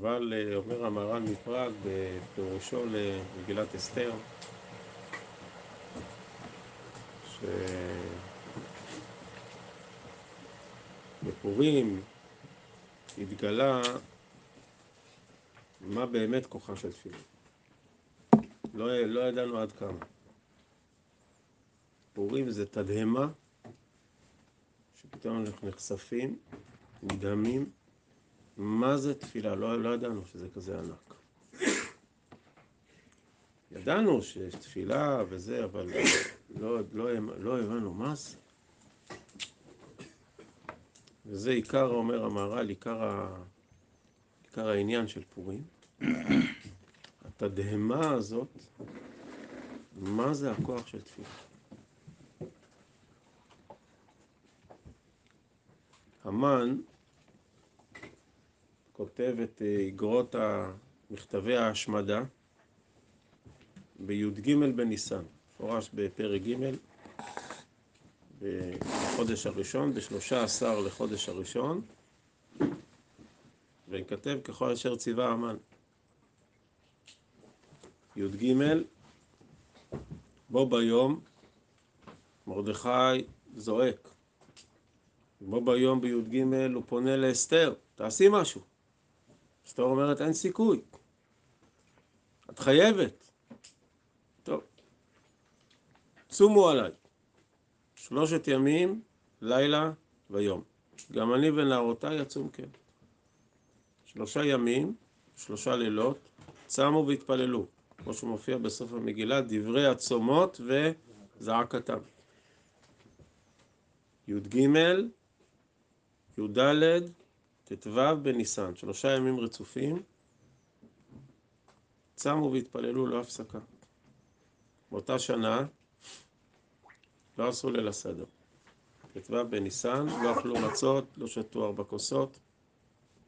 אבל אה, אומר המהר"ל מפראג בפירושו למגילת אסתר, שבפורים התגלה מה באמת כוחה של תפילה. לא, לא ידענו עד כמה. פורים זה תדהמה שפתאום אנחנו נחשפים, נדהמים, מה זה תפילה? לא, לא ידענו שזה כזה ענק. ידענו שיש תפילה וזה, אבל לא, לא, לא הבנו מה זה. וזה עיקר, אומר המהר"ל, עיקר. עיקר העניין של פורים. התדהמה הזאת, מה זה הכוח של תפילה. המן כותב את איגרות מכתבי ההשמדה בי"ג בניסן, מפורש בפרק ג' בחודש הראשון, בשלושה עשר לחודש הראשון, וכתב ככל אשר ציווה המן. י"ג, בו ביום מרדכי זועק. בו ביום בי"ג הוא פונה לאסתר, תעשי משהו. אסתר אומרת אין סיכוי. את חייבת. טוב. צומו עליי. שלושת ימים, לילה ויום. גם אני ונערותיי יצום כן. שלושה ימים, שלושה לילות, צמו והתפללו. כמו שמופיע בסוף המגילה, דברי הצומות וזעקתם. י"ג, י"ד, ט"ו בניסן, שלושה ימים רצופים, צמו והתפללו לא הפסקה. באותה שנה לא עשו ליל הסדר. ט"ו בניסן, לא אכלו מצות, לא שתו ארבע כוסות,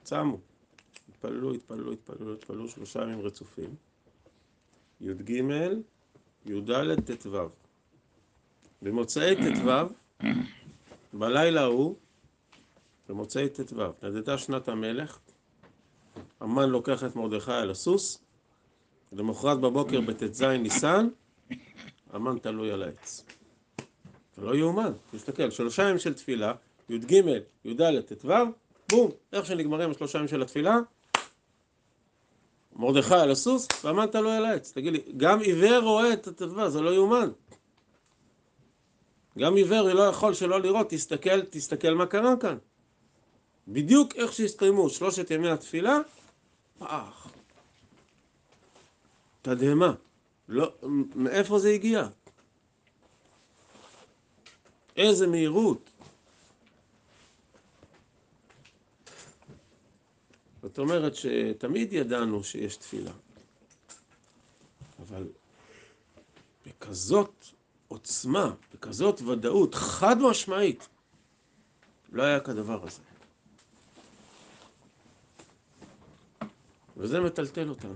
צמו. התפללו, התפללו, התפללו, התפללו שלושה ימים רצופים. י"ג, י"ד, ט"ו. במוצאי ט"ו, בלילה ההוא, במוצאי ט"ו, נדדה שנת המלך, המן לוקח את מרדכי על הסוס, למחרת בבוקר בט"ז ניסן, המן תלוי על העץ. זה לא יאומן, תסתכל, שלושה ימים של תפילה, י"ג, י"ד, ט"ו, בום, איך שנגמרים השלושה ימים של התפילה, מרדכי על הסוס, והמן תלוי על העץ. תגיד לי, גם עיוור רואה את הטבע, זה לא יאומן. גם עיוור לא יכול שלא לראות, תסתכל, תסתכל מה קרה כאן. בדיוק איך שהסתיימו שלושת ימי התפילה, פח. תדהמה. לא, מאיפה זה הגיע? איזה מהירות. זאת אומרת שתמיד ידענו שיש תפילה, אבל בכזאת עוצמה, בכזאת ודאות, חד משמעית, לא היה כדבר הזה. וזה מטלטל אותנו.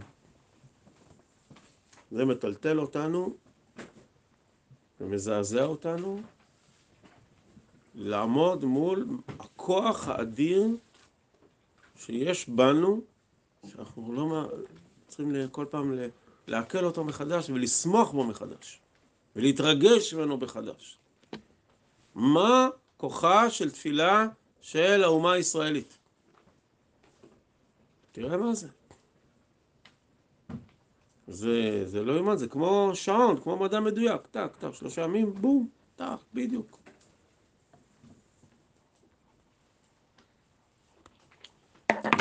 זה מטלטל אותנו ומזעזע אותנו לעמוד מול הכוח האדיר שיש בנו, שאנחנו לא צריכים כל פעם לעכל אותו מחדש ולשמוח בו מחדש, ולהתרגש ממנו מחדש. מה כוחה של תפילה של האומה הישראלית? תראה מה זה. זה, זה לא יאומן, זה כמו שעון, כמו מדע מדויק, טק, טק, שלושה ימים, בום, טק, בדיוק.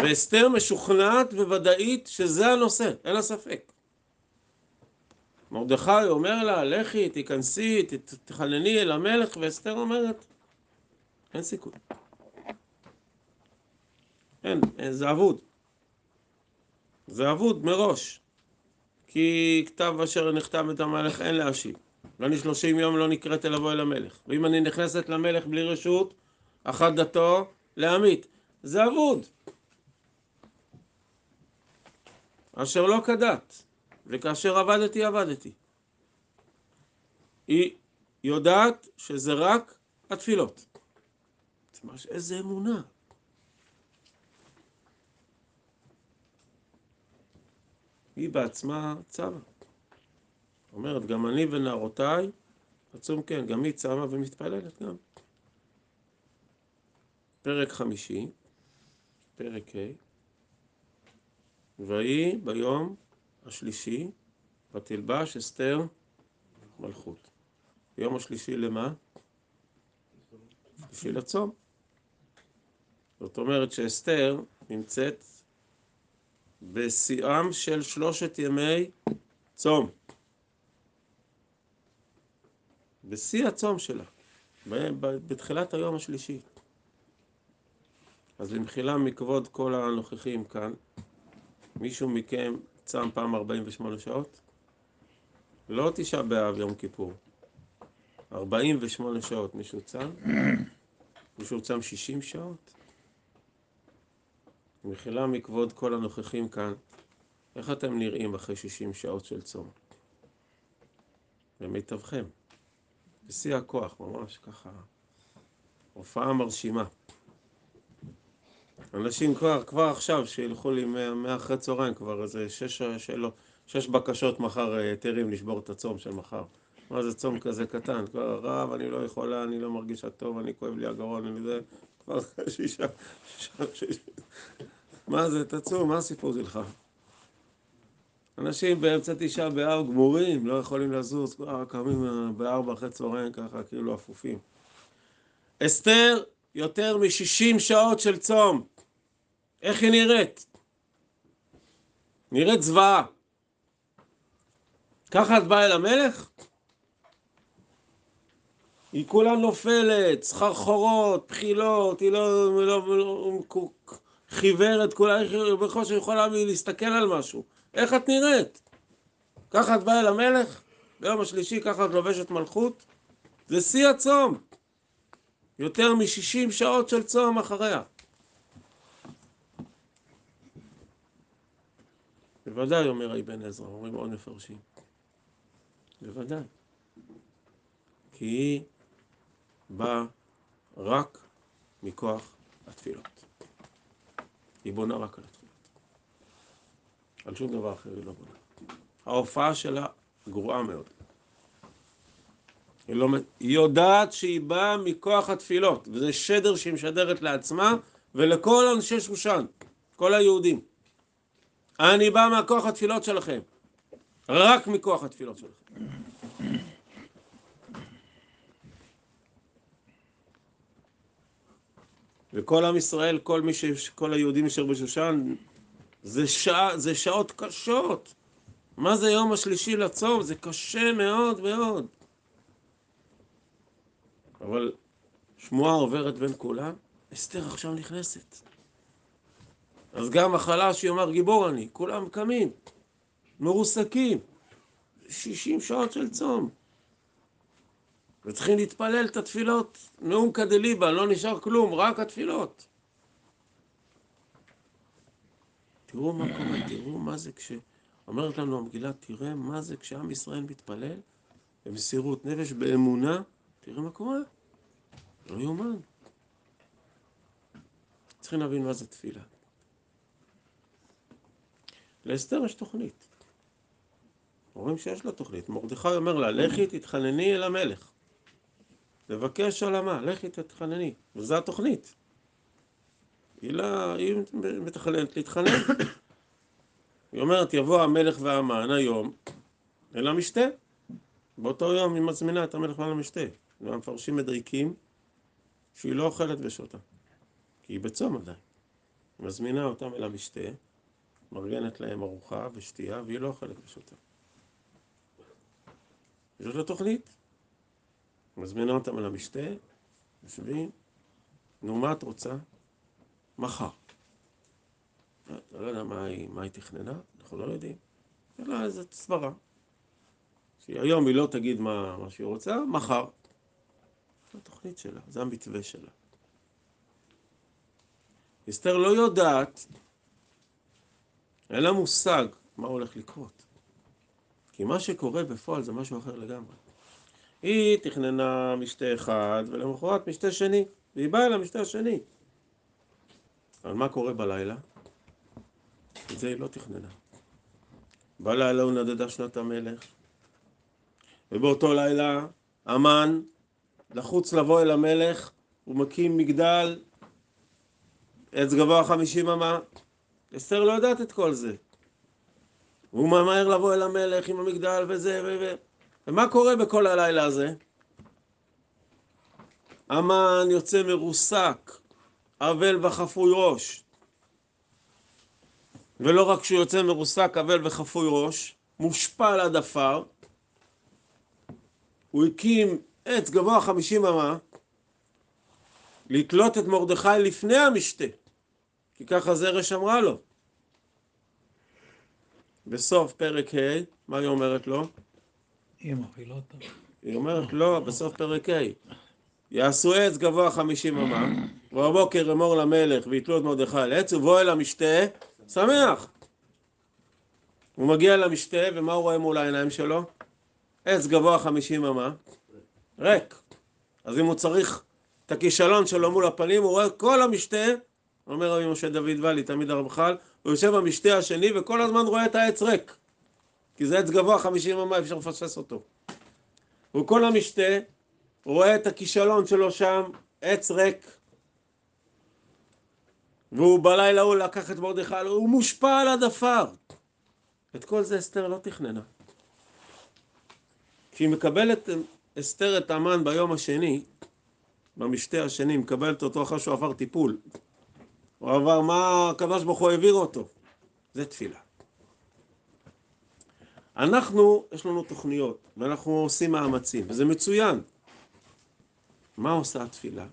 ואסתר משוכנעת וודאית שזה הנושא, אין לה ספק. מרדכי אומר לה, לכי, תיכנסי, תחנני אל המלך, ואסתר אומרת, אין סיכוי. אין, זה אבוד. זה אבוד מראש. כי כתב אשר נכתב את המלך אין להשיב. ואני שלושים יום לא נקראתי לבוא אל המלך. ואם אני נכנסת למלך בלי רשות, אחת דתו להמית. זה אבוד. אשר לא כדת, וכאשר עבדתי, עבדתי. היא יודעת שזה רק התפילות. איזה אמונה. היא בעצמה צמה. אומרת, גם אני ונערותיי, עצום כן, גם היא צמה ומתפללת גם. פרק חמישי, פרק ה', ויהי ביום השלישי, ותלבש אסתר מלכות. יום השלישי למה? שלישי לצום. זאת אומרת שאסתר נמצאת בשיאם של שלושת ימי צום. בשיא הצום שלה, בתחילת היום השלישי. אז במחילה מכבוד כל הנוכחים כאן, מישהו מכם צם פעם 48 שעות? לא תשעה באב יום כיפור. 48 שעות מישהו צם? מישהו צם 60 שעות? במחילה מכבוד כל הנוכחים כאן, איך אתם נראים אחרי 60 שעות של צום? במיטבכם. בשיא הכוח, ממש ככה. הופעה מרשימה. אנשים כבר, כבר עכשיו, שילכו לי מאחרי צהריים, כבר איזה שש, שלו, שש בקשות מחר היתרים לשבור את הצום של מחר. מה זה צום כזה קטן? כבר רב, אני לא יכולה, אני לא מרגישה טוב, אני כואב לי הגרון, אני זה... מה זה, תצום, מה הסיפור שלך? אנשים באמצע תשעה באב גמורים, לא יכולים לזוז, כבר קמים בארבע אחרי צהריים ככה, כאילו אפופים. אסתר, יותר מ-60 שעות של צום. איך היא נראית? נראית זוועה. ככה את באה אל המלך? היא כולה נופלת, סחרחורות, בחילות, היא לא, לא, לא חיוורת, כולה, בקושי יכולה להסתכל על משהו. איך את נראית? ככה את באה אל המלך? ביום השלישי ככה את לובשת מלכות? זה שיא הצום. יותר מ-60 שעות של צום אחריה. בוודאי, אומר אבן עזרא, אומרים עוד מפרשים. בוודאי. כי באה רק מכוח התפילות. היא בונה רק על התפילות. על שום דבר אחר היא לא בונה. ההופעה שלה גרועה מאוד. היא, לא, היא יודעת שהיא באה מכוח התפילות, וזה שדר שהיא משדרת לעצמה ולכל אנשי שושן, כל היהודים. אני בא מהכוח התפילות שלכם, רק מכוח התפילות שלכם. וכל עם ישראל, כל מי ש... כל היהודים אשר בשושן, זה, שע... זה שעות קשות. מה זה יום השלישי לצום? זה קשה מאוד מאוד. אבל שמועה עוברת בין כולם, אסתר עכשיו נכנסת. אז גם החלש יאמר גיבור אני, כולם קמים, מרוסקים, 60 שעות של צום. וצריכים להתפלל את התפילות, נאום כדליבה, לא נשאר כלום, רק התפילות. תראו מה קורה, תראו מה זה כש... אומרת לנו המגילה, תראה מה זה כשעם ישראל מתפלל במסירות נפש, באמונה, תראה מה קורה. לא יאומן. צריכים להבין מה זה תפילה. לאסתר יש תוכנית. אומרים שיש לה תוכנית. מרדכי אומר לה, לכי תתחנני אל המלך. לבקש עולמה, לכי תתחנני. וזו התוכנית. היא, לה, היא מתחננת להתחנן. היא אומרת, יבוא המלך והמן היום אל המשתה. באותו יום היא מזמינה את המלך והמשתה. והמפרשים מדייקים שהיא לא אוכלת ושותה. כי היא בצום עדיין. היא מזמינה אותם אל המשתה, מארגנת להם ארוחה ושתייה, והיא לא אוכלת ושותה. יש לה תוכנית. מזמינה אותם אל המשתה, יושבים, נו, מה את רוצה? מחר. אני לא יודע מה היא, מה היא תכננה, אנחנו לא יודעים. יש לה איזה סברה. שהיום היא לא תגיד מה, מה שהיא רוצה, מחר. זו התוכנית שלה, זה המתווה שלה. אסתר לא יודעת, אין לה מושג מה הולך לקרות. כי מה שקורה בפועל זה משהו אחר לגמרי. היא תכננה משתה אחד, ולמחרת משתה שני, והיא באה אל המשתה השני. אבל מה קורה בלילה? את זה היא לא תכננה. בלילה הוא נדדה שנת המלך, ובאותו לילה המן לחוץ לבוא אל המלך, הוא מקים מגדל עץ גבוה חמישים אמה. אסתר לא יודעת את כל זה. הוא ממהר לבוא אל המלך עם המגדל וזה ו... ומה קורה בכל הלילה הזה? המן יוצא מרוסק, אבל וחפוי ראש. ולא רק שהוא יוצא מרוסק, אבל וחפוי ראש, מושפל עד עפר, הוא הקים עץ גבוה חמישים אמה, לתלות את מרדכי לפני המשתה, כי ככה זרש אמרה לו. בסוף פרק ה', מה היא אומרת לו? היא מפעילה אותו. היא אומרת לא, בסוף פרק ה', יעשו עץ גבוה חמישים אמה, ובבוקר אמור למלך ויתלו את מרדכי על עץ, ובוא אל המשתה, שמח. הוא מגיע למשתה, ומה הוא רואה מול העיניים שלו? עץ גבוה חמישים אמה, ריק. אז אם הוא צריך את הכישלון שלו מול הפנים, הוא רואה כל המשתה, אומר רבי משה דוד ואלי, תמיד הרמח"ל, הוא יושב במשתה השני וכל הזמן רואה את העץ ריק. כי זה עץ גבוה חמישים אמה, אפשר לפספס אותו. הוא כל המשתה, רואה את הכישלון שלו שם, עץ ריק. והוא בלילה הוא לקח את מרדכי, הוא מושפע על עד עפר. את כל זה אסתר לא תכננה. כשהיא מקבלת אסתר את המן ביום השני, במשתה השני, מקבלת אותו אחרי שהוא עבר טיפול. הוא עבר מה הוא העביר אותו. זה תפילה. אנחנו, יש לנו תוכניות, ואנחנו עושים מאמצים, וזה מצוין. מה עושה התפילה?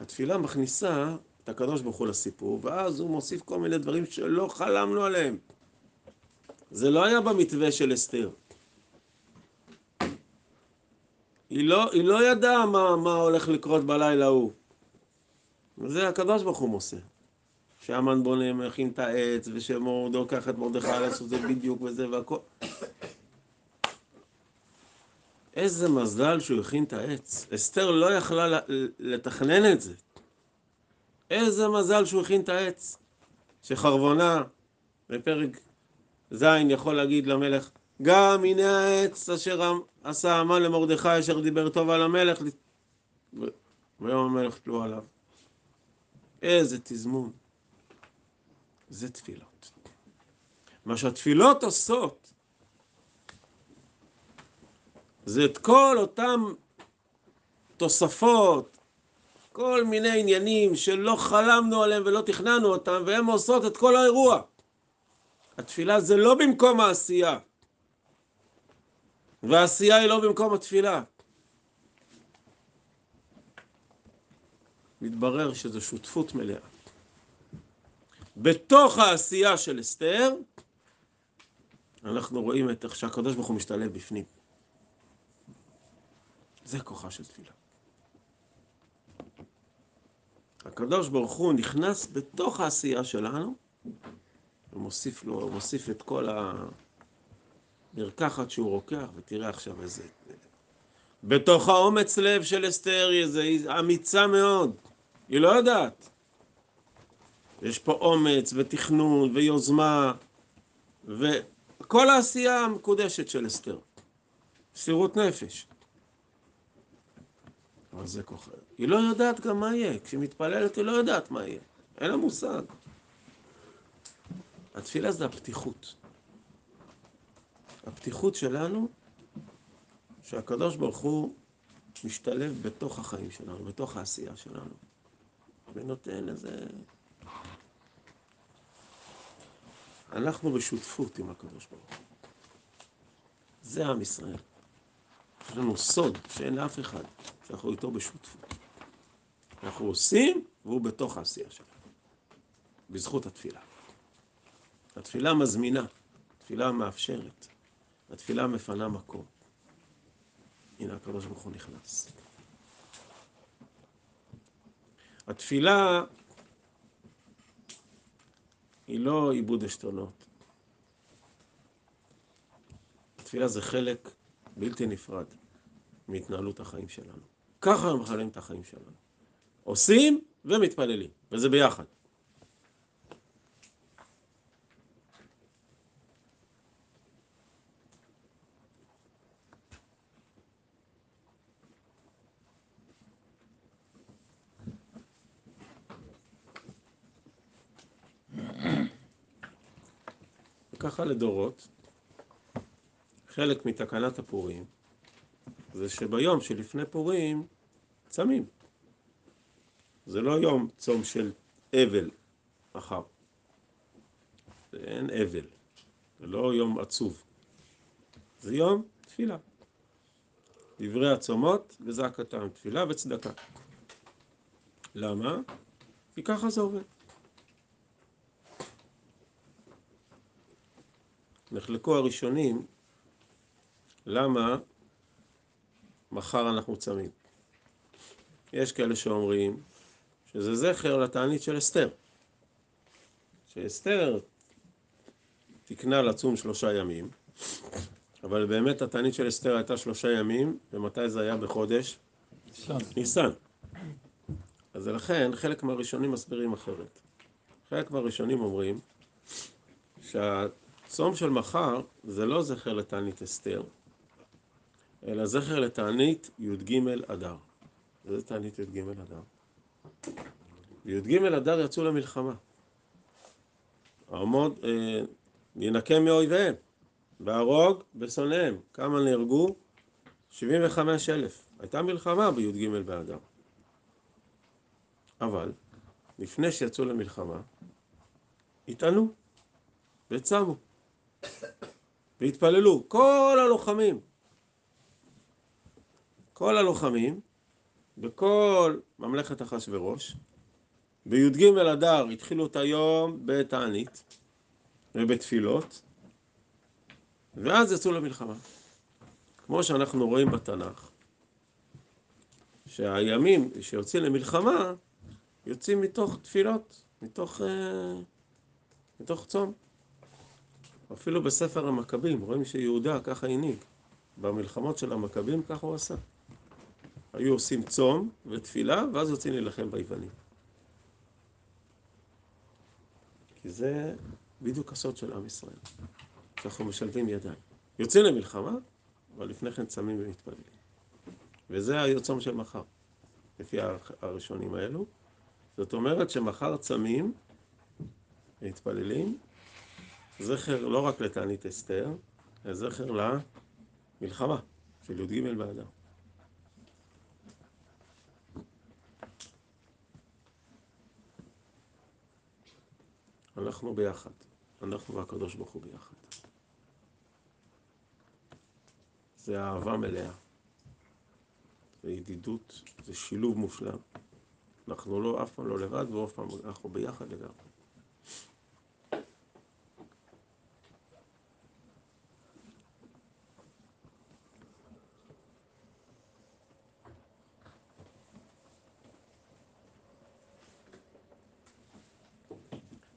התפילה מכניסה את הקדוש ברוך הוא לסיפור, ואז הוא מוסיף כל מיני דברים שלא חלמנו עליהם. זה לא היה במתווה של אסתר. היא לא, היא לא ידעה מה, מה הולך לקרות בלילה ההוא. וזה הקדוש ברוך הוא מוסר. שהמן בונה, מכין את העץ, ושמורדו לוקח את מרדכי לעשות זה בדיוק וזה והכל. איזה מזל שהוא הכין את העץ. אסתר לא יכלה לתכנן את זה. איזה מזל שהוא הכין את העץ. שחרבונה, בפרק ז', יכול להגיד למלך, גם הנה העץ אשר עשה המן למרדכי אשר דיבר טוב על המלך ויום המלך תלו עליו. איזה תזמון. זה תפילות. מה שהתפילות עושות זה את כל אותם תוספות, כל מיני עניינים שלא חלמנו עליהם ולא תכננו אותם, והן עושות את כל האירוע. התפילה זה לא במקום העשייה. והעשייה היא לא במקום התפילה. מתברר שזו שותפות מלאה. בתוך העשייה של אסתר, אנחנו רואים את איך שהקדוש ברוך הוא משתלב בפנים. זה כוחה של תפילה. הקדוש ברוך הוא נכנס בתוך העשייה שלנו, ומוסיף לו, מוסיף את כל המרקחת שהוא רוקח, ותראה עכשיו איזה... בתוך האומץ לב של אסתר, היא אמיצה מאוד, היא לא יודעת. יש פה אומץ ותכנון ויוזמה וכל העשייה המקודשת של אסתר. מסירות נפש. אבל זה כוחר. היא לא יודעת גם מה יהיה. כשהיא מתפללת היא לא יודעת מה יהיה. אין לה מושג. התפילה זה הפתיחות. הפתיחות שלנו, שהקדוש ברוך הוא משתלב בתוך החיים שלנו, בתוך העשייה שלנו, ונותן איזה... אנחנו בשותפות עם הקדוש ברוך הוא. זה עם ישראל. יש לנו סוד שאין לאף אחד, שאנחנו איתו בשותפות. אנחנו עושים, והוא בתוך העשייה שלנו. בזכות התפילה. התפילה מזמינה, התפילה מאפשרת, התפילה מפנה מקום. הנה הקדוש ברוך הוא נכנס. התפילה היא לא עיבוד עשתונות. התפילה זה חלק בלתי נפרד מהתנהלות החיים שלנו. ככה הם מחללים את החיים שלנו. עושים ומתפללים, וזה ביחד. ככה לדורות, חלק מתקנת הפורים זה שביום שלפני פורים צמים. זה לא יום צום של אבל מחר. זה אין אבל. זה לא יום עצוב. זה יום תפילה. דברי הצומות וזעקתם, תפילה וצדקה. למה? כי ככה זה עובד. נחלקו הראשונים למה מחר אנחנו צמים. יש כאלה שאומרים שזה זכר לתענית של אסתר. שאסתר תקנה לצום שלושה ימים, אבל באמת התענית של אסתר הייתה שלושה ימים, ומתי זה היה בחודש? ניסן. אז לכן חלק מהראשונים מסבירים אחרת. חלק מהראשונים אומרים שהצום של מחר זה לא זכר לתענית אסתר, אלא זכר לתענית י"ג אדר. וזה תענית י"ג אדר. בי"ג אדר יצאו למלחמה. עמוד, אה, ינקם מאויביהם, והרוג בשונאיהם. כמה נהרגו? 75 אלף. הייתה מלחמה בי"ג באדר. אבל, לפני שיצאו למלחמה, התענו וצמו והתפללו. כל הלוחמים, כל הלוחמים, בכל ממלכת אחשורוש, בי"ג אדר התחילו את היום בתענית ובתפילות, ואז יצאו למלחמה. כמו שאנחנו רואים בתנ"ך, שהימים שיוצאים למלחמה יוצאים מתוך תפילות, מתוך, אה, מתוך צום. אפילו בספר המכבים רואים שיהודה ככה הנהיג. במלחמות של המכבים ככה הוא עשה. היו עושים צום ותפילה, ואז יוצאים להילחם ביוונים. כי זה בדיוק הסוד של עם ישראל. שאנחנו משלבים ידיים. יוצאים למלחמה, אבל לפני כן צמים ומתפללים. וזה היוצום של מחר, לפי הראשונים האלו. זאת אומרת שמחר צמים ומתפללים, זכר לא רק לתענית אסתר, אלא זכר למלחמה של י"ג באדר. אנחנו ביחד, אנחנו והקדוש ברוך הוא ביחד. זה אהבה מלאה, זה ידידות, זה שילוב מושלם. אנחנו לא, אף פעם לא לבד, ואף פעם אנחנו ביחד לגמרי.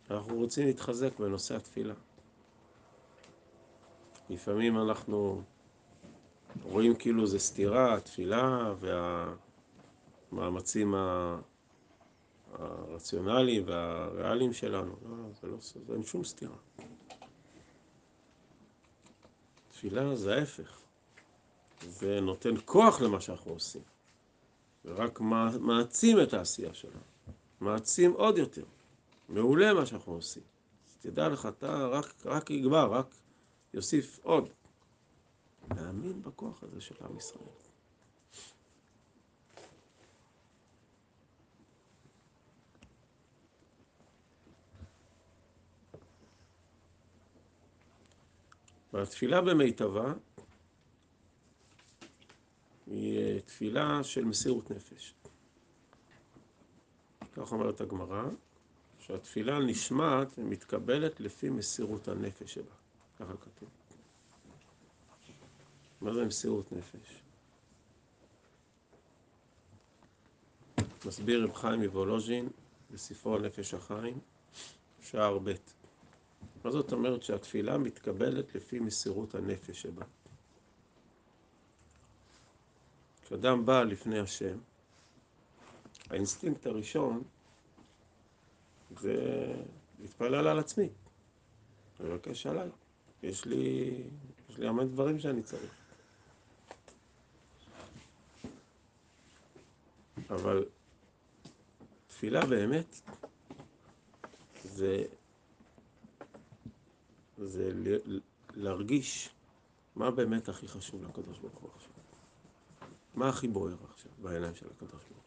אנחנו רוצים להתחזק בנושא התפילה. לפעמים אנחנו רואים כאילו זה סתירה, התפילה והמאמצים הרציונליים והריאליים שלנו. לא, זה לא, זה אין שום סתירה. תפילה זה ההפך. זה נותן כוח למה שאנחנו עושים. זה רק מעצים את העשייה שלנו. מעצים עוד יותר. מעולה מה שאנחנו עושים. תדע לך, אתה רק, רק יגבר, רק יוסיף עוד. להאמין בכוח הזה של עם ישראל. והתפילה במיטבה היא תפילה של מסירות נפש. כך אומרת הגמרא, שהתפילה נשמעת ומתקבלת לפי מסירות הנפש שלה. ככה כתוב. מה זה מסירות נפש? מסביר רב חיים מוולוז'ין בספרו נפש החיים, שער ב'. מה זאת אומרת שהתפילה מתקבלת לפי מסירות הנפש שבה? כשאדם בא לפני השם, האינסטינקט הראשון זה להתפלל על עצמי, לבקש עליי. יש לי, יש לי המון דברים שאני צריך. אבל תפילה באמת זה זה ל- להרגיש מה באמת הכי חשוב לקדוש ברוך הוא עכשיו. מה הכי בוער עכשיו בעיניים של הקדוש ברוך הוא.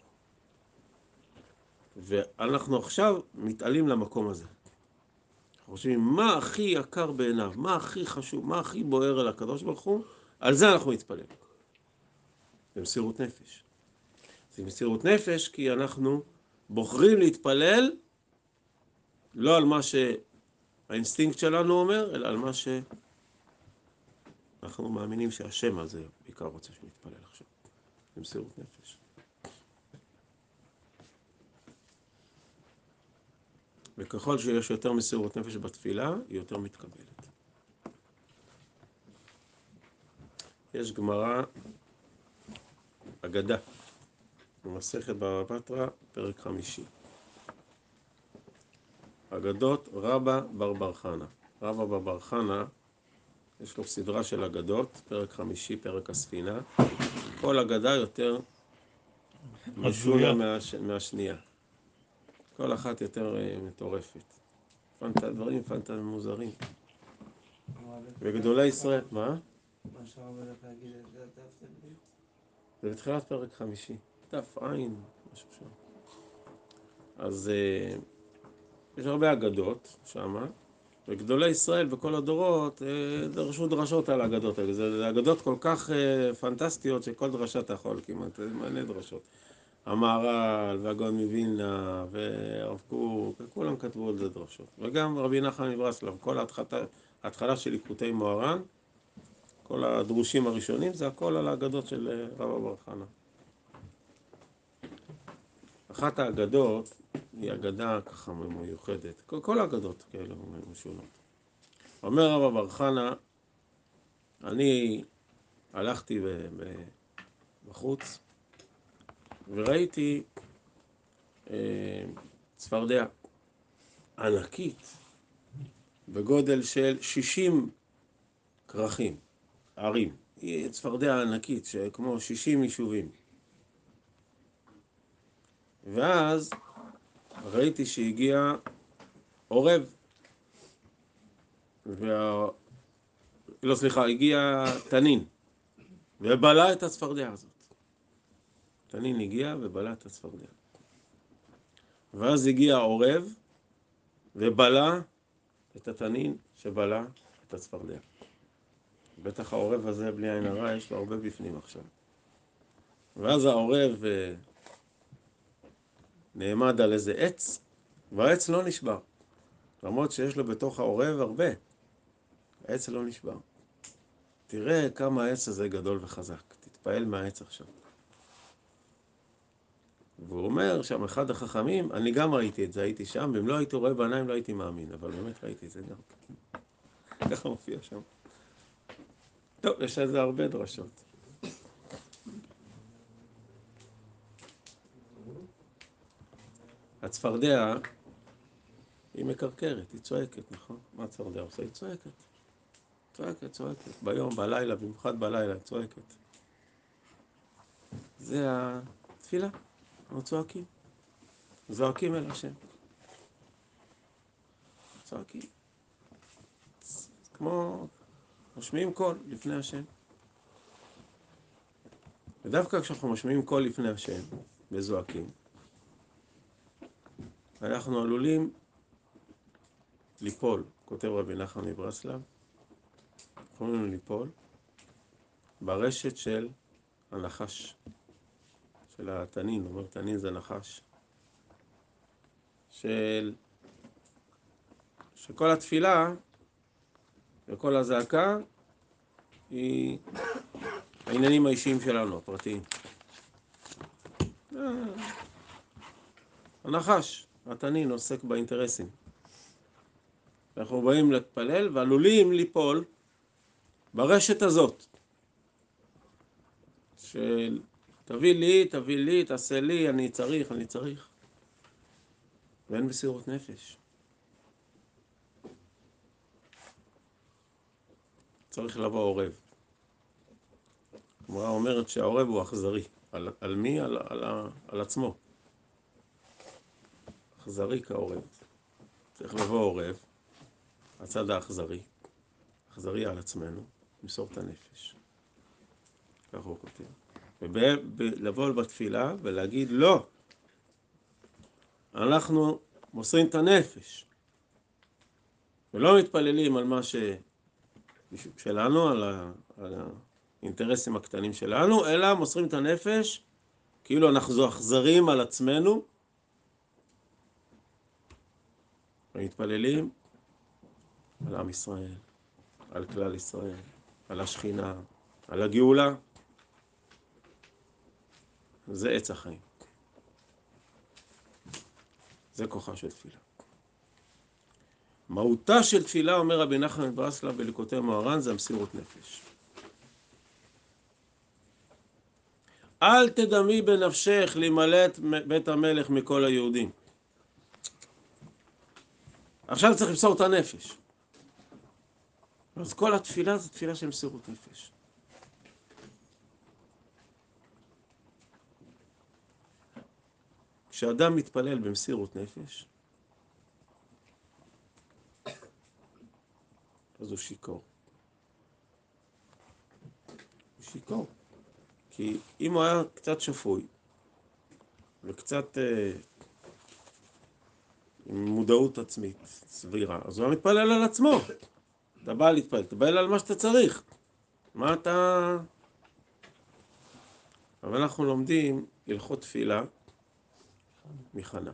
ואנחנו עכשיו מתעלים למקום הזה. אנחנו חושבים מה הכי יקר בעיניו, מה הכי חשוב, מה הכי בוער על הקדוש ברוך הוא, על זה אנחנו נתפלל. במסירות נפש. זה מסירות נפש כי אנחנו בוחרים להתפלל לא על מה שהאינסטינקט שלנו אומר, אלא על מה שאנחנו מאמינים שהשם הזה בעיקר רוצה שנתפלל עכשיו. במסירות נפש. וככל שיש יותר מסירות נפש בתפילה, היא יותר מתקבלת. יש גמרא, אגדה, במסכת בבא בתרא, פרק חמישי. אגדות רבא בר בר חנה. רבא בר בר חנה, יש לו סדרה של אגדות, פרק חמישי, פרק הספינה. כל אגדה יותר משונה מהש... מהשנייה. כל אחת יותר אה, מטורפת. פנט... דברים פנטה מוזרים. וגדולי ישראל, מה? מה שהרב הולך להגיד, זה בתחילת פרק חמישי. דף עין, משהו שם. אז אה, יש הרבה אגדות שמה, וגדולי ישראל בכל הדורות אה, דרשו דרשות על האגדות האלה. זה אגדות כל כך פנטסטיות שכל דרשה אתה יכול כמעט, זה מלא דרשות. המהר"ל והגאון מווילנה והרב קוק, כולם כתבו על זה דרשות. וגם רבי נחמן מברסלב, כל ההתחלה, ההתחלה של ליקוטי מוהר"ן, כל הדרושים הראשונים, זה הכל על האגדות של אה, רבא בר חנה. אחת האגדות היא אגדה ככה מיוחדת, כל, כל האגדות כאלה משונות. אומר רבא בר חנה, אני הלכתי בחוץ וראיתי אה, צפרדע ענקית בגודל של 60 כרכים, ערים. היא צפרדע ענקית, כמו 60 יישובים. ואז ראיתי שהגיע עורב, וה... לא סליחה, הגיע תנין, ובלע את הצפרדע הזאת. תנין הגיע ובלע את הצפרדע. ואז הגיע עורב ובלע את התנין שבלע את הצפרדע. בטח העורב הזה, בלי עין הרע, יש לו הרבה בפנים עכשיו. ואז העורב אה, נעמד על איזה עץ, והעץ לא נשבר. למרות שיש לו בתוך העורב הרבה, העץ לא נשבר. תראה כמה העץ הזה גדול וחזק. תתפעל מהעץ עכשיו. והוא אומר שם, אחד החכמים, אני גם ראיתי את זה, הייתי שם, ואם לא הייתי רואה בעיניים לא הייתי מאמין, אבל באמת ראיתי את זה גם. ככה מופיע שם. טוב, יש על זה הרבה דרשות. הצפרדע היא מקרקרת, היא צועקת, נכון? מה הצפרדע עושה? היא צועקת. צועקת, צועקת. ביום, בלילה, במיוחד בלילה, היא צועקת. זה התפילה. אנחנו צועקים. זועקים אל השם. צועקים. כמו משמיעים קול לפני השם. ודווקא כשאנחנו משמיעים קול לפני השם וזועקים, אנחנו עלולים ליפול, כותב רבי נחמן מברסלב, יכולים ליפול ברשת של הנחש, של התנין, אומר תנין זה נחש, של שכל התפילה וכל הזעקה היא העניינים האישיים שלנו, הפרטיים. הנחש, התנין, עוסק באינטרסים. אנחנו באים להתפלל ועלולים ליפול ברשת הזאת של תביא לי, תביא לי, תעשה לי, אני צריך, אני צריך. ואין מסירות נפש. צריך לבוא עורב. הגמרא אומרת שהעורב הוא אכזרי. על, על מי? על, על, על עצמו. אכזרי כעורב. צריך לבוא עורב, הצד האכזרי, אכזרי על עצמנו, למסור את הנפש. ככה הוא כותב. ולבוא בתפילה ולהגיד לא, אנחנו מוסרים את הנפש ולא מתפללים על מה ש... שלנו, על, ה... על האינטרסים הקטנים שלנו, אלא מוסרים את הנפש כאילו אנחנו אכזרים על עצמנו ומתפללים על עם ישראל, על כלל ישראל, על השכינה, על הגאולה. זה עץ החיים. זה כוחה של תפילה. מהותה של תפילה, אומר רבי נחמן ברסלב בליקוטי מוהר"ן, זה המסירות נפש. אל תדמי בנפשך להימלט בית המלך מכל היהודים. עכשיו צריך למסור את הנפש. אז כל התפילה זה תפילה של מסירות נפש. כשאדם מתפלל במסירות נפש, אז הוא שיכור. הוא שיכור. כי אם הוא היה קצת שפוי, וקצת אה, עם מודעות עצמית סבירה, אז הוא היה מתפלל על עצמו. אתה בא להתפלל, תתפלל על מה שאתה צריך. מה אתה... אבל אנחנו לומדים הלכות תפילה מחנה.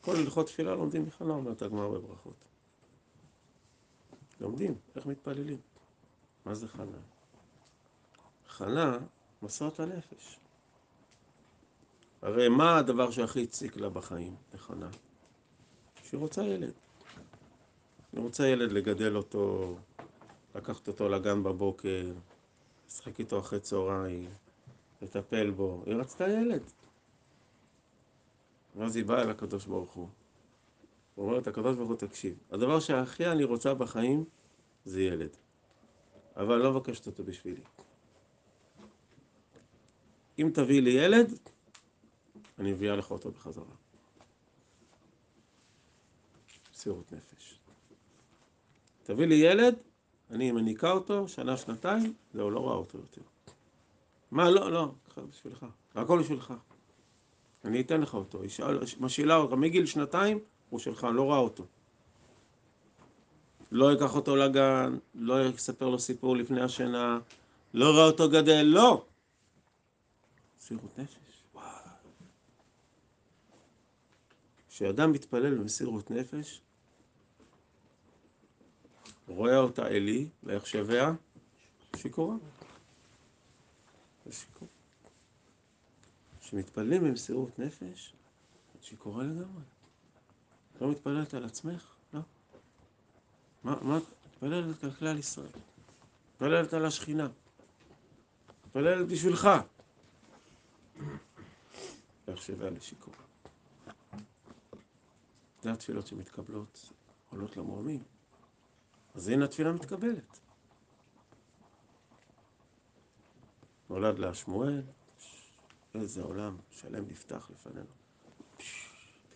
כל הלכות תפילה לומדים מחנה, אומרת הגמרא בברכות. לומדים איך מתפללים. מה זה חנה? חנה מסרת הנפש. הרי מה הדבר שהכי הציק לה בחיים, לחנה? שהיא רוצה ילד. היא רוצה ילד לגדל אותו, לקחת אותו לגן בבוקר, לשחק איתו אחרי צהריים, לטפל בו. היא רצתה ילד. ואז היא באה אל הקדוש ברוך הוא. הוא אומר את הקדוש ברוך הוא, תקשיב, הדבר שהכי אני רוצה בחיים זה ילד. אבל לא מבקשת אותו בשבילי. אם תביא לי ילד, אני מביאה לך אותו בחזרה. מסירות נפש. תביא לי ילד, אני מניקה אותו, שנה, שנתיים, זהו, לא רואה אותו יותר. מה, לא, לא, בשבילך, הכל בשבילך. אני אתן לך אותו, משאילה אותו, מגיל שנתיים, הוא שלך, אני לא רואה אותו. לא אקח אותו לגן, לא אספר לו סיפור לפני השינה, לא רואה אותו גדל, לא! מסירות נפש, וואו. כשאדם מתפלל במסירות נפש, רואה אותה עלי, ויחשביה שיכורה. זה שיכור. כשמתפללים במסירות נפש, את שיכורה לגמרי. לא מתפללת על עצמך, לא. מה, מה, מתפללת על כלל ישראל. מתפללת על השכינה. מתפללת בשבילך. ויחשביה לשיכור. זה התפילות שמתקבלות, עולות למרומים. אז הנה התפילה מתקבלת. נולד לה שמואל, איזה עולם שלם נפתח לפנינו.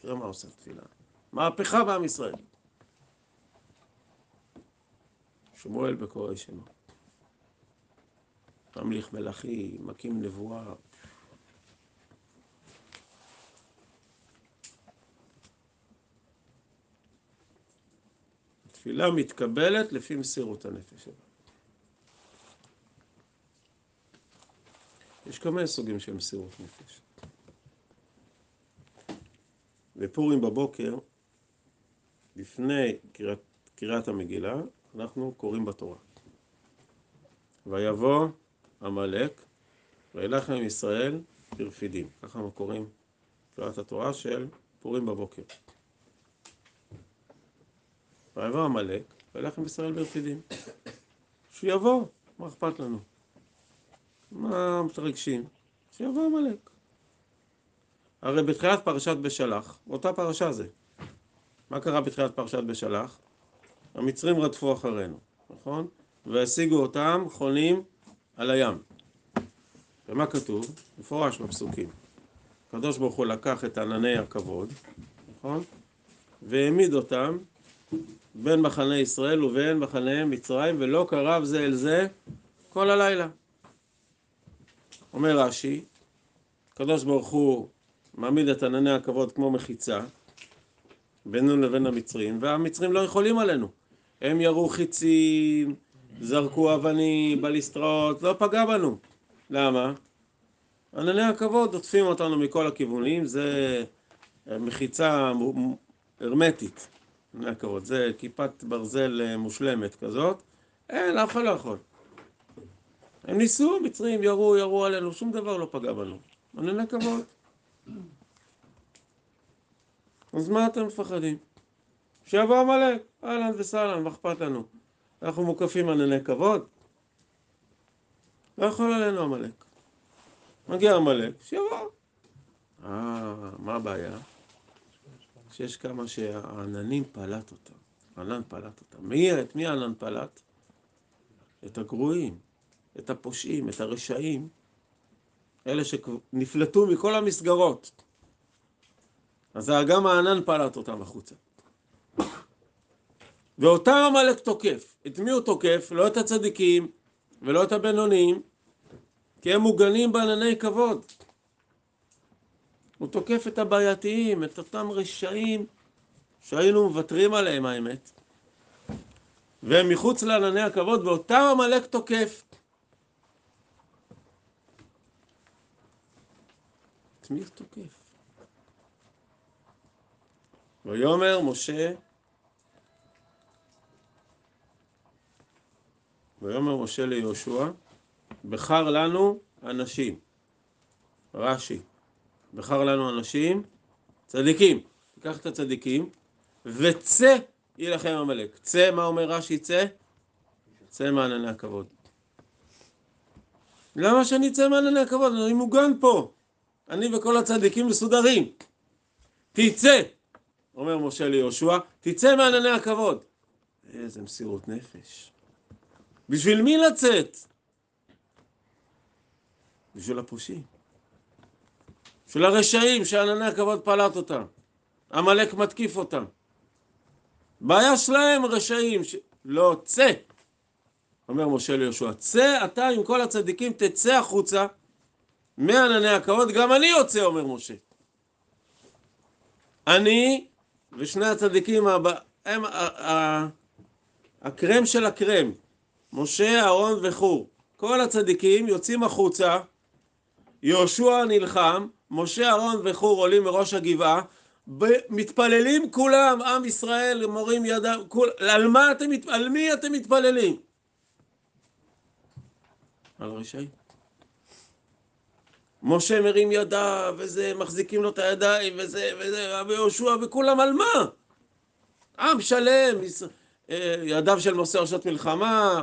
תראה מה עושה תפילה. מהפכה בעם ישראל. שמואל בקורא שמו. ממליך מלאכי, מקים נבואה. התפילה מתקבלת לפי מסירות הנפש שלה. יש כמה סוגים של מסירות נפש. בפורים בבוקר, לפני קריאת, קריאת המגילה, אנחנו קוראים בתורה. ויבוא עמלק, וילך עם ישראל ברפידים. ככה אנחנו קוראים קריאת התורה של פורים בבוקר. ויבוא עמלק, וילך עם ישראל ברפידים. שהוא יבוא, מה אכפת לנו? מה מתרגשים? שיבוא עמלק. הרי בתחילת פרשת בשלח, אותה פרשה זה. מה קרה בתחילת פרשת בשלח? המצרים רדפו אחרינו, נכון? והשיגו אותם חונים על הים. ומה כתוב? מפורש בפסוקים. הקדוש ברוך הוא לקח את ענני הכבוד, נכון? והעמיד אותם בין מחנה ישראל ובין מחנה מצרים, ולא קרב זה אל זה כל הלילה. אומר רש"י, הקדוש ברוך הוא מעמיד את ענני הכבוד כמו מחיצה בינינו לבין המצרים, והמצרים לא יכולים עלינו. הם ירו חיצים, זרקו אבנים, בליסטראות, לא פגע בנו. למה? ענני הכבוד עוטפים אותנו מכל הכיוונים, זה מחיצה הרמטית, ענני הכבוד, זה כיפת ברזל מושלמת כזאת, אין, אף אחד לא יכול. הם ניסו, המצרים ירו, ירו עלינו, שום דבר לא פגע בנו. ענני כבוד. אז מה אתם מפחדים? שיבוא עמלק, אהלן וסהלן, מה אכפת לנו? אנחנו מוקפים ענני כבוד? לא יכול עלינו עמלק. מגיע עמלק, שיבוא. אה, מה הבעיה? שיש כמה שהעננים פלט אותם. הענן פלט אותם. מי, את מי הענן פלט? את הגרועים, את הפושעים, את הרשעים, אלה שנפלטו מכל המסגרות. אז גם הענן פלט אותם החוצה. ואותם עמלק תוקף. את מי הוא תוקף? לא את הצדיקים ולא את הבינוניים, כי הם מוגנים בענני כבוד. הוא תוקף את הבעייתיים, את אותם רשעים שהיינו מוותרים עליהם האמת. והם מחוץ לענני הכבוד, ואותם עמלק תוקף. את מי תוקף? ויאמר משה ויאמר משה ליהושע בחר לנו אנשים רש"י בחר לנו אנשים צדיקים תיקח את הצדיקים וצא יילחם עמלק צא מה אומר רש"י צא? צא מענני הכבוד למה שאני אצא מענני הכבוד? אני מוגן פה אני וכל הצדיקים מסודרים תצא אומר משה ליהושע, תצא מענני הכבוד. איזה מסירות נפש. בשביל מי לצאת? בשביל הפושעים. בשביל הרשעים שענני הכבוד פלט אותם. עמלק מתקיף אותם. בעיה שלהם רשעים. ש... לא, צא. אומר משה ליהושע, צא אתה עם כל הצדיקים, תצא החוצה מענני הכבוד, גם אני יוצא, אומר משה. אני ושני הצדיקים הם הקרם של הקרם, משה, אהרון וחור. כל הצדיקים יוצאים החוצה, יהושע נלחם, משה, אהרון וחור עולים מראש הגבעה, מתפללים כולם, עם ישראל, מורים ידם, כול, על מה אתם, על מי אתם מתפללים? על רשעים. משה מרים ידיו, וזה, מחזיקים לו את הידיים, וזה, וזה, ויהושע, וכולם על מה? עם שלם, אה, ידיו של מוסר שעות מלחמה,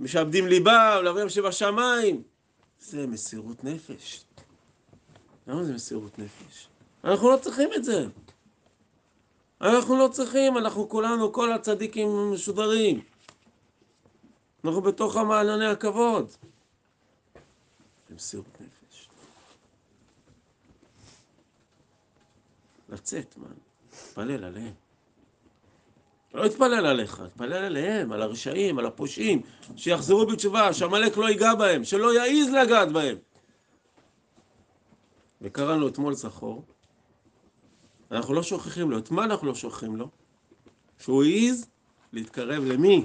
משעבדים ליבה, לאביהם שבשמיים. זה מסירות נפש. למה זה מסירות נפש? אנחנו לא צריכים את זה. אנחנו לא צריכים, אנחנו כולנו, כל הצדיקים משודרים. אנחנו בתוך המעלני הכבוד. זה מסירות נפש. לצאת, מה? תתפלל עליהם. לא יתפלל עליך, תתפלל עליהם, על הרשעים, על הפושעים, שיחזרו בתשובה, שעמלק לא ייגע בהם, שלא יעז לגעת בהם. וקראנו אתמול זכור, אנחנו לא שוכחים לו, את מה אנחנו לא שוכחים לו? שהוא העז להתקרב למי?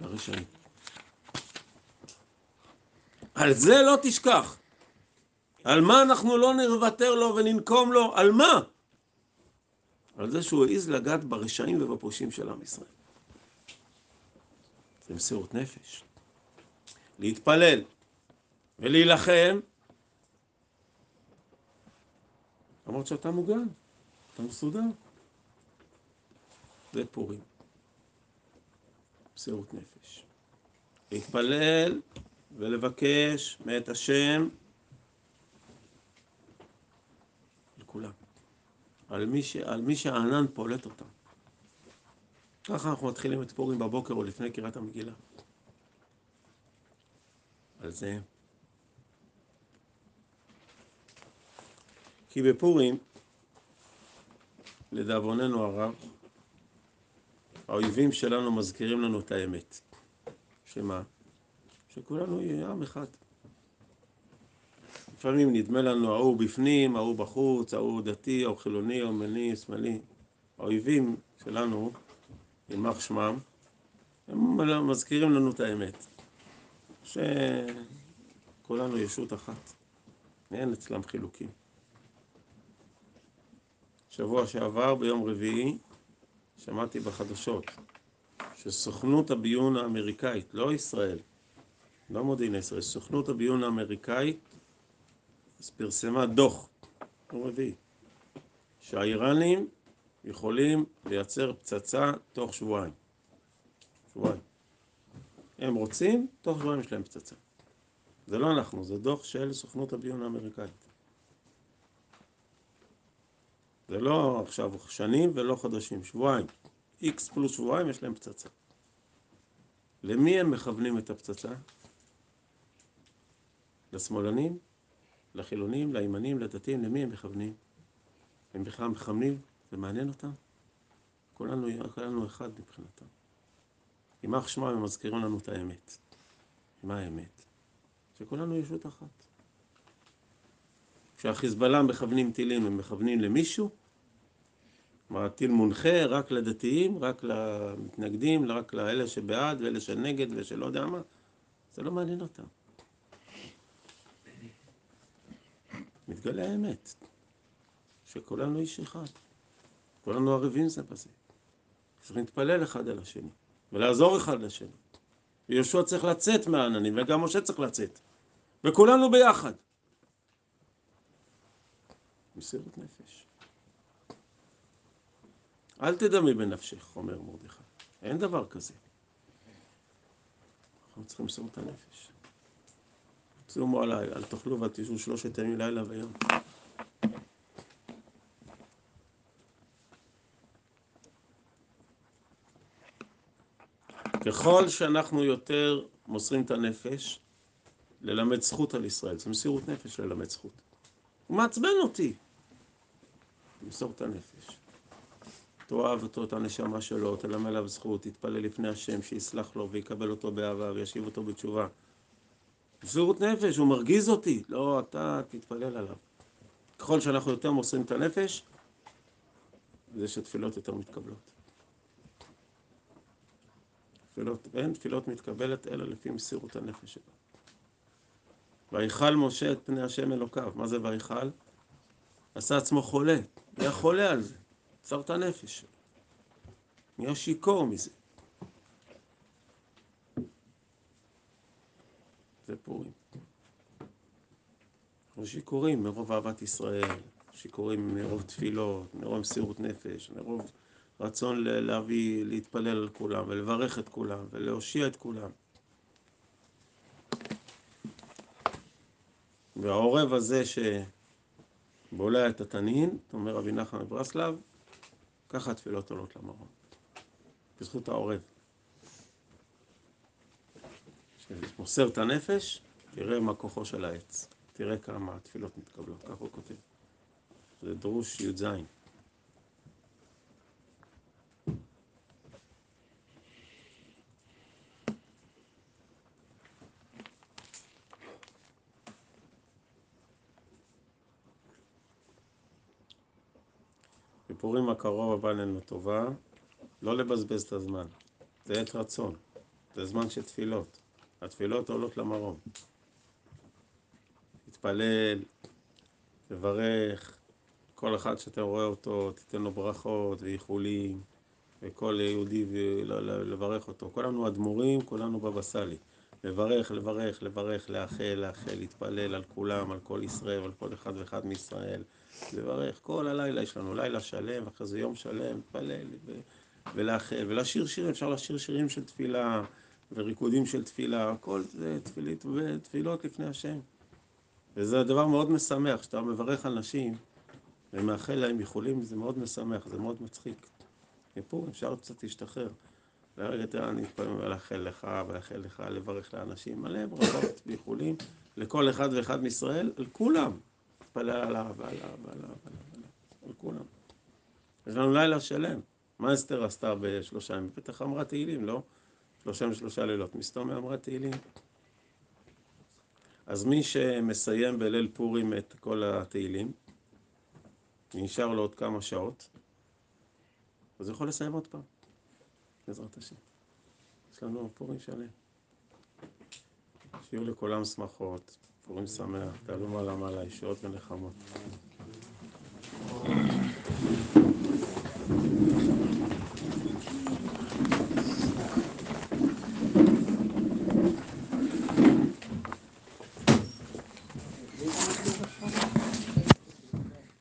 לרשעים. על זה לא תשכח. על מה אנחנו לא נוותר לו וננקום לו? על מה? על זה שהוא העז לגעת ברשעים ובפושעים של עם ישראל. זה מסירות נפש. להתפלל ולהילחם, למרות שאתה מוגן, אתה מסודר. זה פורים. מסירות נפש. להתפלל ולבקש מאת השם כולם. על מי, ש... על מי שהענן פולט אותם. ככה אנחנו מתחילים את פורים בבוקר או לפני קריאת המגילה. על זה. כי בפורים, לדאבוננו הרב, האויבים שלנו מזכירים לנו את האמת. שמה? שכולנו יהיה עם אחד. לפעמים נדמה לנו ההוא בפנים, ההוא בחוץ, ההוא דתי, ההוא חילוני, ההוא ימני, שמאלי. האויבים שלנו, יימח שמם, הם מזכירים לנו את האמת. שכולנו ישות אחת. אין אצלם חילוקים. שבוע שעבר, ביום רביעי, שמעתי בחדשות שסוכנות הביון האמריקאית, לא ישראל, לא מודיעין ישראל, סוכנות הביון האמריקאית אז פרסמה דוח, יום רביעי, שהאיראנים יכולים לייצר פצצה תוך שבועיים. שבועיים. הם רוצים, תוך שבועיים יש להם פצצה. זה לא אנחנו, זה דוח של סוכנות הביון האמריקאית. זה לא עכשיו שנים ולא חודשים, שבועיים. איקס פלוס שבועיים יש להם פצצה. למי הם מכוונים את הפצצה? לשמאלנים? לחילונים? לימנים? לדתיים? למי הם מכוונים? הם בכלל מכוונים? זה מעניין אותם? כולנו, כולנו אחד מבחינתם. יימח שמם הם מזכירים לנו את האמת. מה האמת? שכולנו ישות אחת. כשהחיזבאללה מכוונים טילים, הם מכוונים למישהו? כלומר, הטיל מונחה רק לדתיים, רק למתנגדים, רק לאלה שבעד ואלה שנגד ושלא יודע מה? זה לא מעניין אותם. מתגלה האמת, שכולנו איש אחד, כולנו ערבים זה בזה. צריך להתפלל אחד על השני, ולעזור אחד לשני. ויהושע צריך לצאת מהעננים, וגם משה צריך לצאת. וכולנו ביחד. מסירות נפש. אל תדמי בנפשך, אומר מרדכי. אין דבר כזה. אנחנו צריכים למסור את הנפש. צומו עליי, אל תאכלו ואל תשבו שלושת ימים לילה ויום. ככל שאנחנו יותר מוסרים את הנפש, ללמד זכות על ישראל. זה מסירות נפש ללמד זכות. הוא מעצבן אותי. למסור את הנפש. תאהב אותו, את הנשמה שלו, תלמד עליו זכות, תתפלל לפני השם, שיסלח לו ויקבל אותו באהבה וישיב אותו בתשובה. מסירות נפש, הוא מרגיז אותי. לא, אתה תתפלל עליו. ככל שאנחנו יותר מוסרים את הנפש, זה שתפילות יותר מתקבלות. תפילות, אין תפילות מתקבלת אלא לפי מסירות הנפש שלו. ויכל משה את פני השם אלוקיו. מה זה ויכל? עשה עצמו חולה. היה חולה על זה. עצר את הנפש שלו. נהיה שיכור מזה. זה פורים. אנחנו שיכורים מרוב אהבת ישראל, שיכורים מרוב תפילות, מרוב מסירות נפש, מרוב רצון להביא, להתפלל על כולם ולברך את כולם ולהושיע את כולם. והעורב הזה שבולע את התנין, אומר רבי נחמן מברסלב, ככה התפילות עולות למרום. בזכות העורב. שמוסר את הנפש, תראה מה כוחו של העץ. תראה כמה התפילות מתקבלות, כך הוא כותב. זה דרוש י"ז. בפורים הקרוב הבא עלינו טובה, לא לבזבז את הזמן. זה עת רצון, זה זמן של תפילות. התפילות עולות למרום. תתפלל, תברך, כל אחד שאתה רואה אותו, תיתן לו ברכות ואיחולים, וכל יהודי לברך אותו. כולנו אדמו"רים, כולנו בבא סאלי. לברך, לברך, לברך, לאחל, לאחל, להתפלל על כולם, על כל ישראל, על כל אחד ואחד מישראל. לברך. כל הלילה יש לנו לילה שלם, אחרי זה יום שלם, להתפלל ולאחל, ולשיר שירים, אפשר לשיר שירים של תפילה וריקודים של תפילה, הכל זה תפילית ותפילות לפני השם. וזה דבר מאוד משמח, כשאתה מברך אנשים ומאחל להם איחולים, זה מאוד משמח, זה מאוד מצחיק. מפה אפשר קצת להשתחרר. לרגע אני אתפלל ולאחל לך ולאחל לך, לברך לאנשים, מלא ברכות ואיחולים לכל אחד ואחד מישראל, על כולם. להתפלל עליו ועליו ועליו ועליו, על כולם. יש לנו לילה שלם. מה אסתר עשתה בשלושה ימים? בטח אמרה תהילים, לא? שלושה ושלושה לילות. מסתום אמרה תהילים. אז מי שמסיים בליל פורים את כל התהילים, נשאר לו עוד כמה שעות, אז הוא יכול לסיים עוד פעם, בעזרת השם. יש לנו פורים שלם. שיהיו לכולם שמחות, פורים שמח, תעלו מעלה מעלה, ישועות ונחמות.